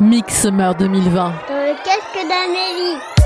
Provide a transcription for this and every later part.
Mix Summer 2020. Dans le casque d'Amélie.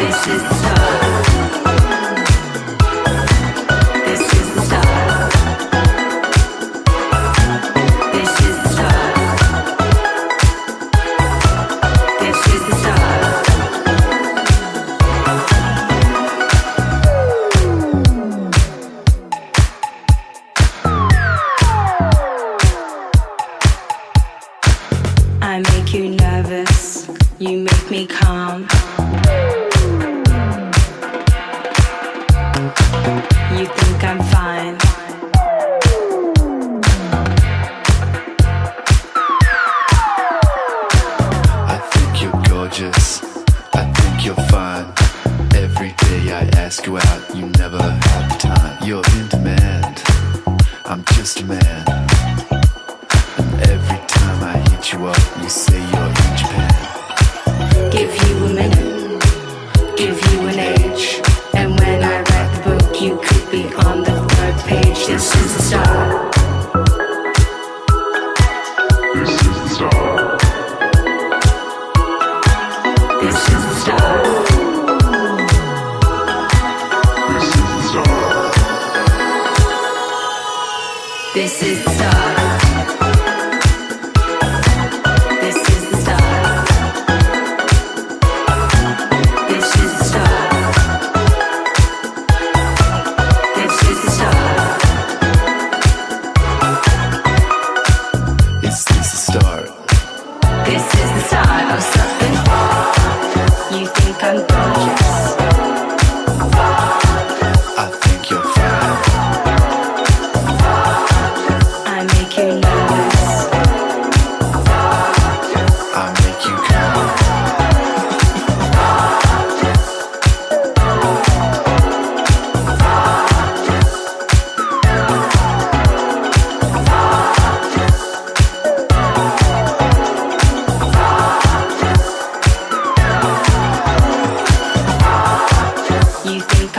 This is tough.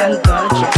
and touch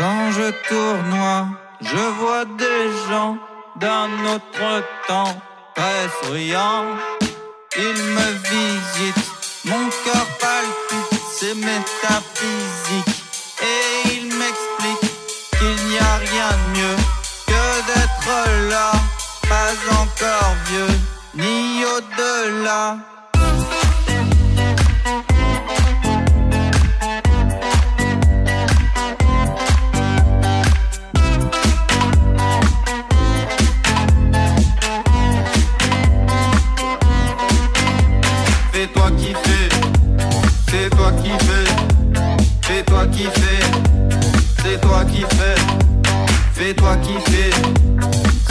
Quand je tournoie, je vois des gens d'un autre temps très souriants. Ils me visitent, mon cœur palpite, c'est métaphysique. Et ils m'expliquent qu'il n'y a rien de mieux que d'être là, pas encore vieux, ni au-delà.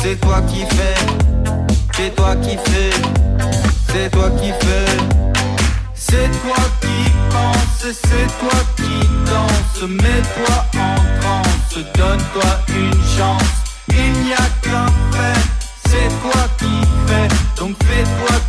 C'est toi qui fais, c'est toi qui fais, c'est toi qui fais. C'est toi qui pense, c'est toi qui danse, mets-toi en transe, donne-toi une chance. Il n'y a qu'un fait, c'est toi qui fais, donc fais-toi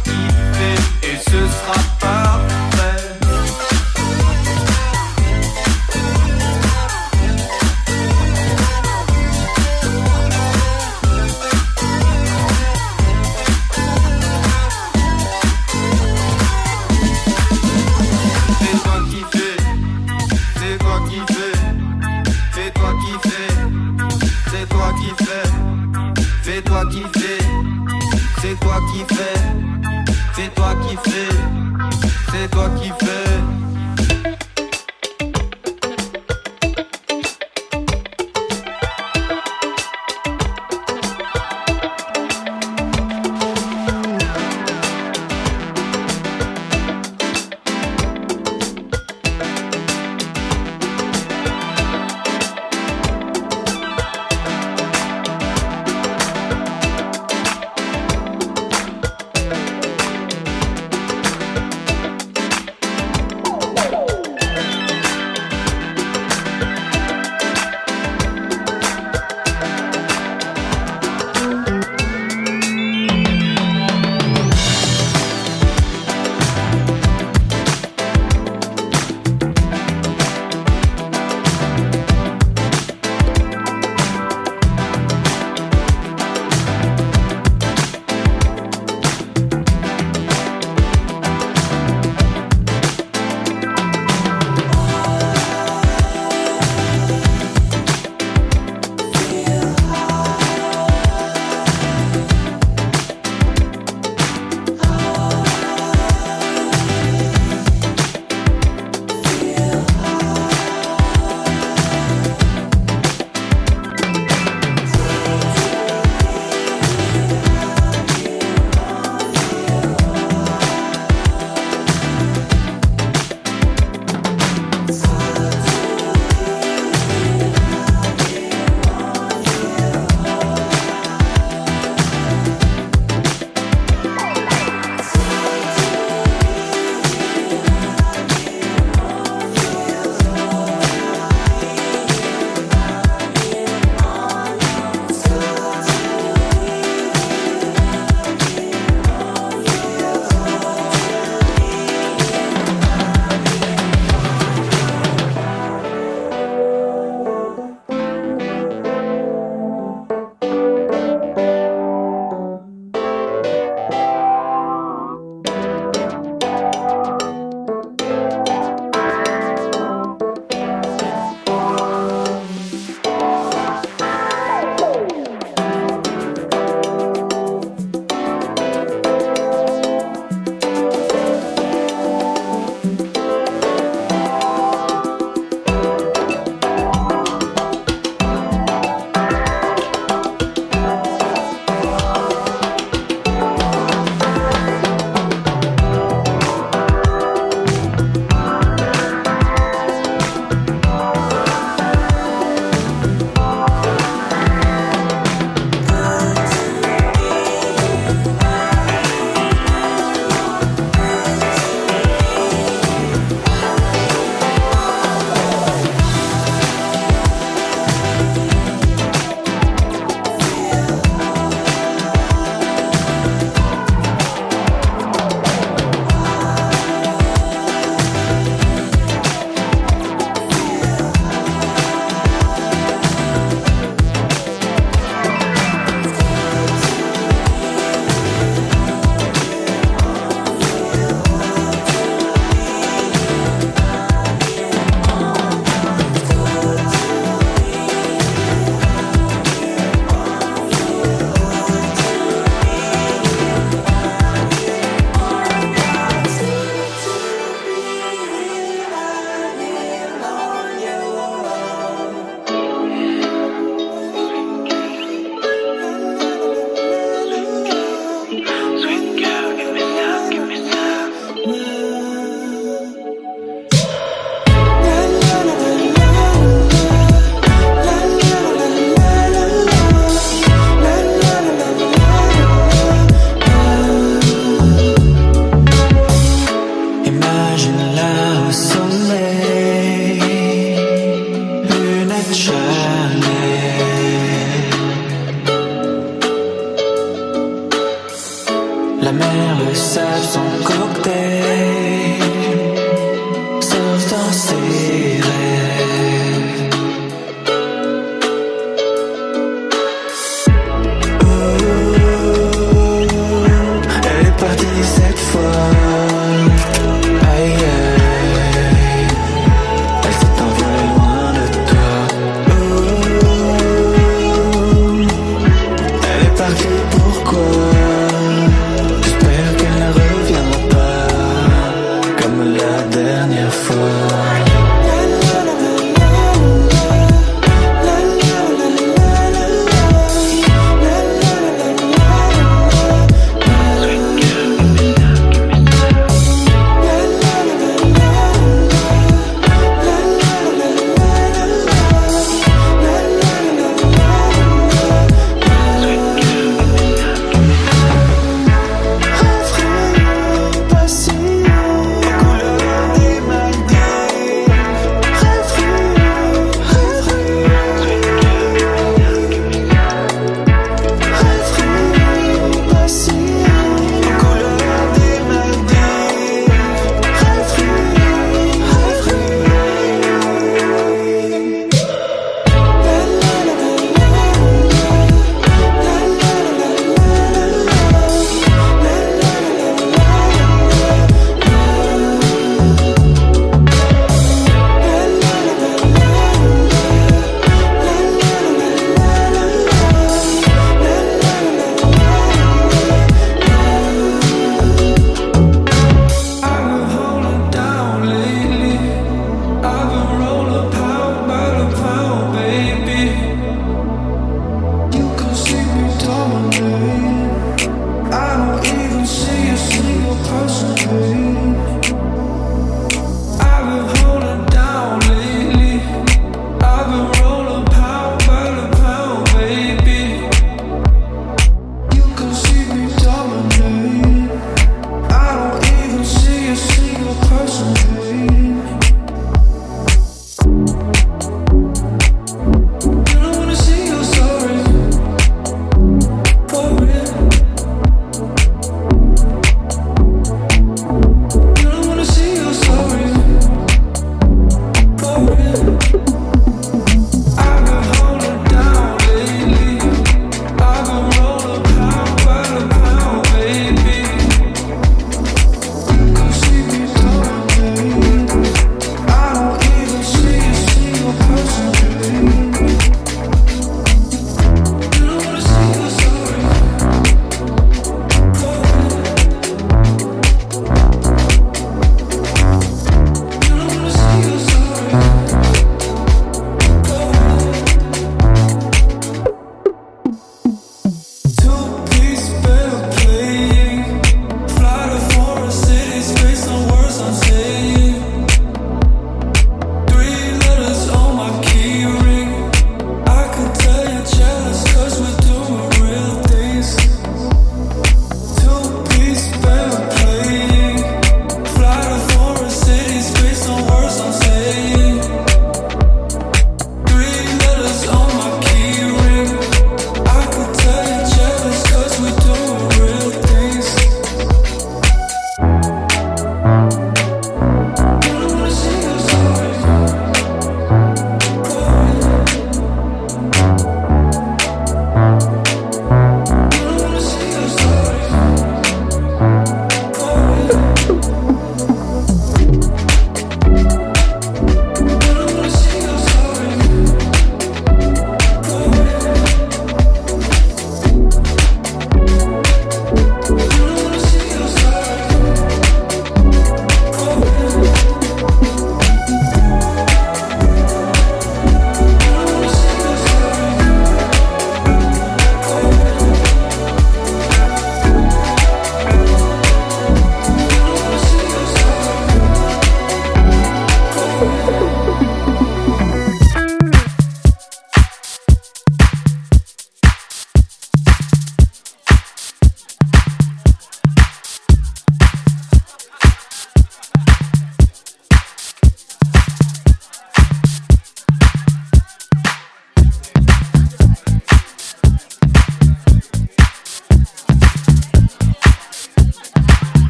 cry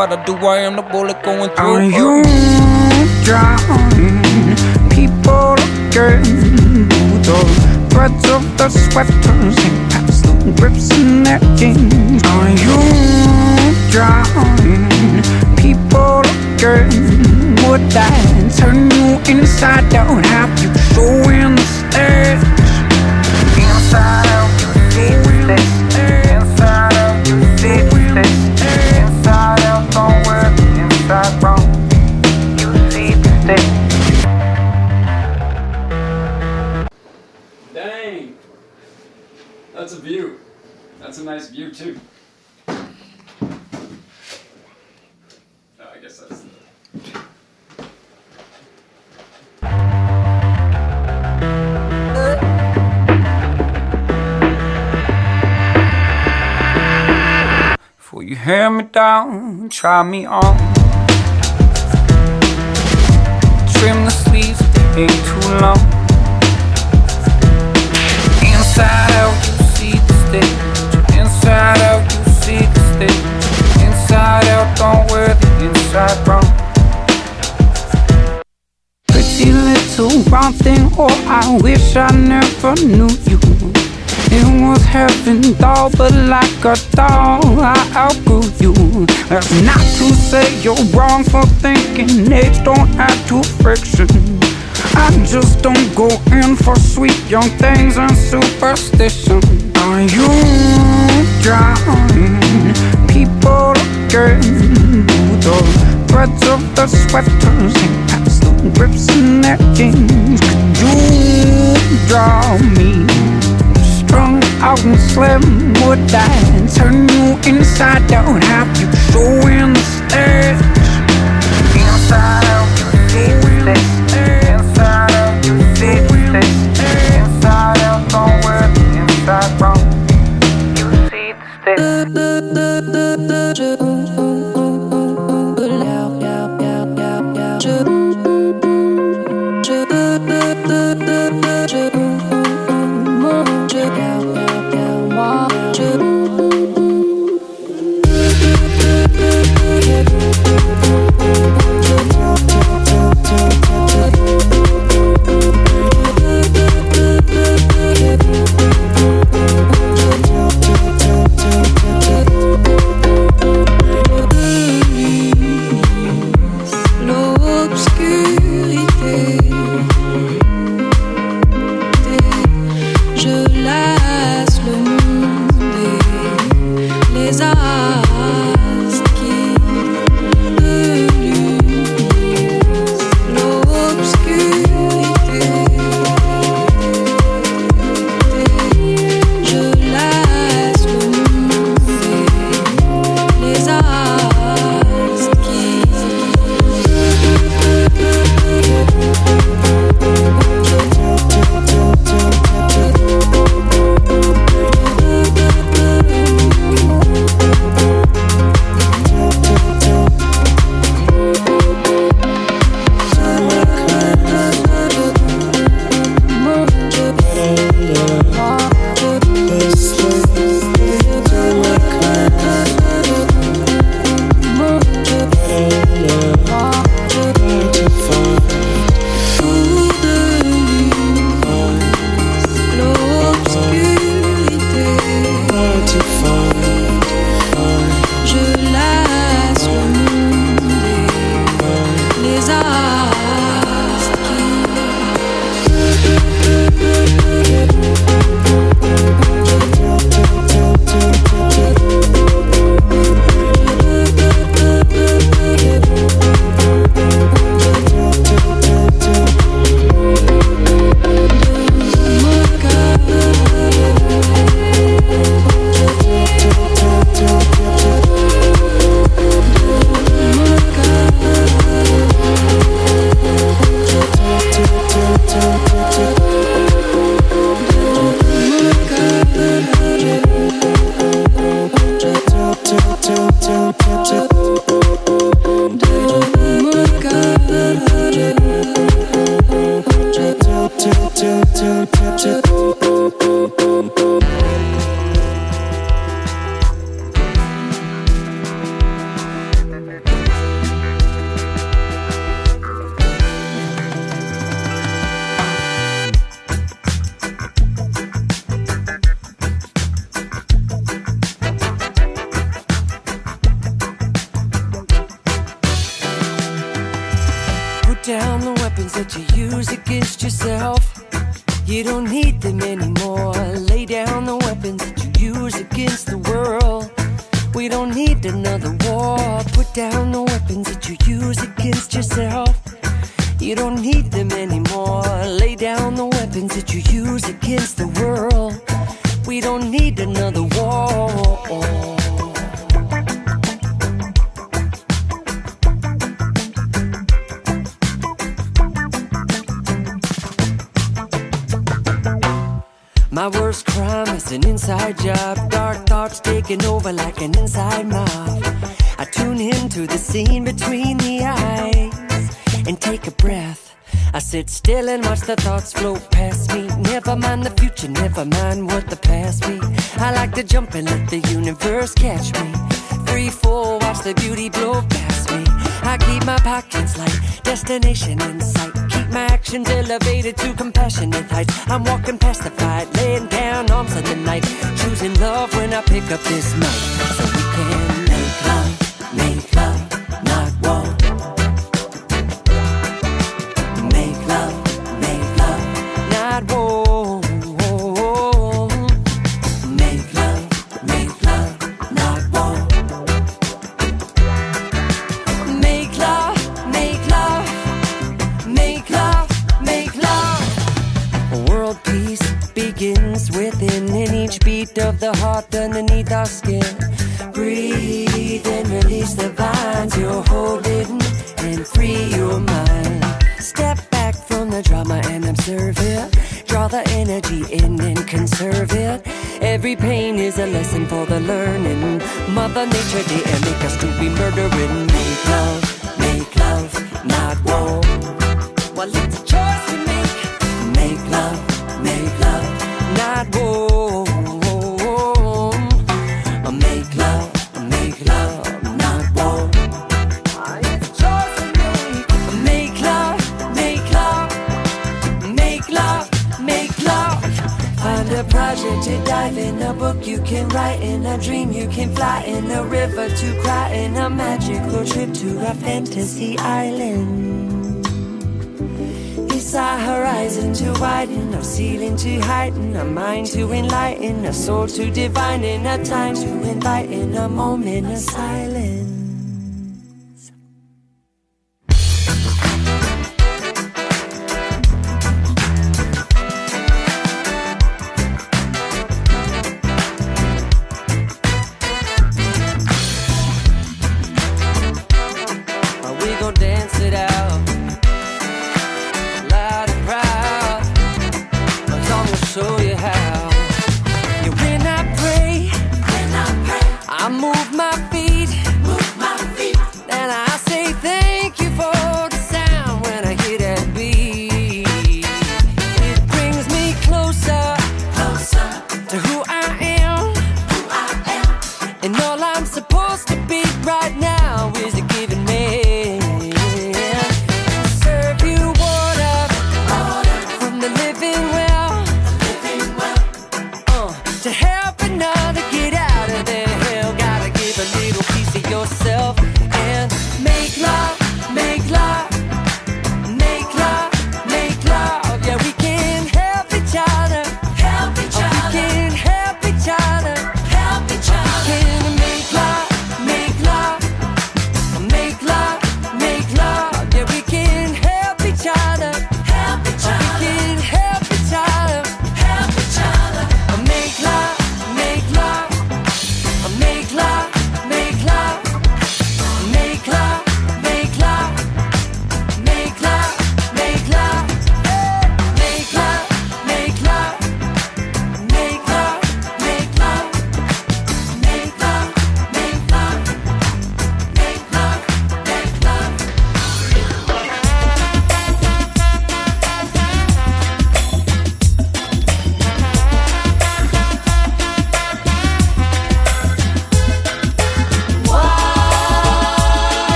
what I do, I am the bullet going through. Are you uh. drowning? Try me on. Trim the sleeves, ain't too long. Inside out, you see the stage. Inside out, you see the stage. Inside out, don't wear the inside wrong. Pretty little round thing, oh, I wish I never knew you. It was heaven, doll, but like a doll, I outgrew you. That's not to say you're wrong for thinking age don't add to friction. I just don't go in for sweet young things and superstition. Are you drowning? People through the threads of the sweaters and past the grips in their jeans. Could you draw me? Out and slim, would I turn you inside out? Have you showing the stage? Inside out, you see the to a fantasy island. It's our horizon to widen, our ceiling to heighten, our mind to enlighten, our soul to divine, in a time to invite, in a moment of silence.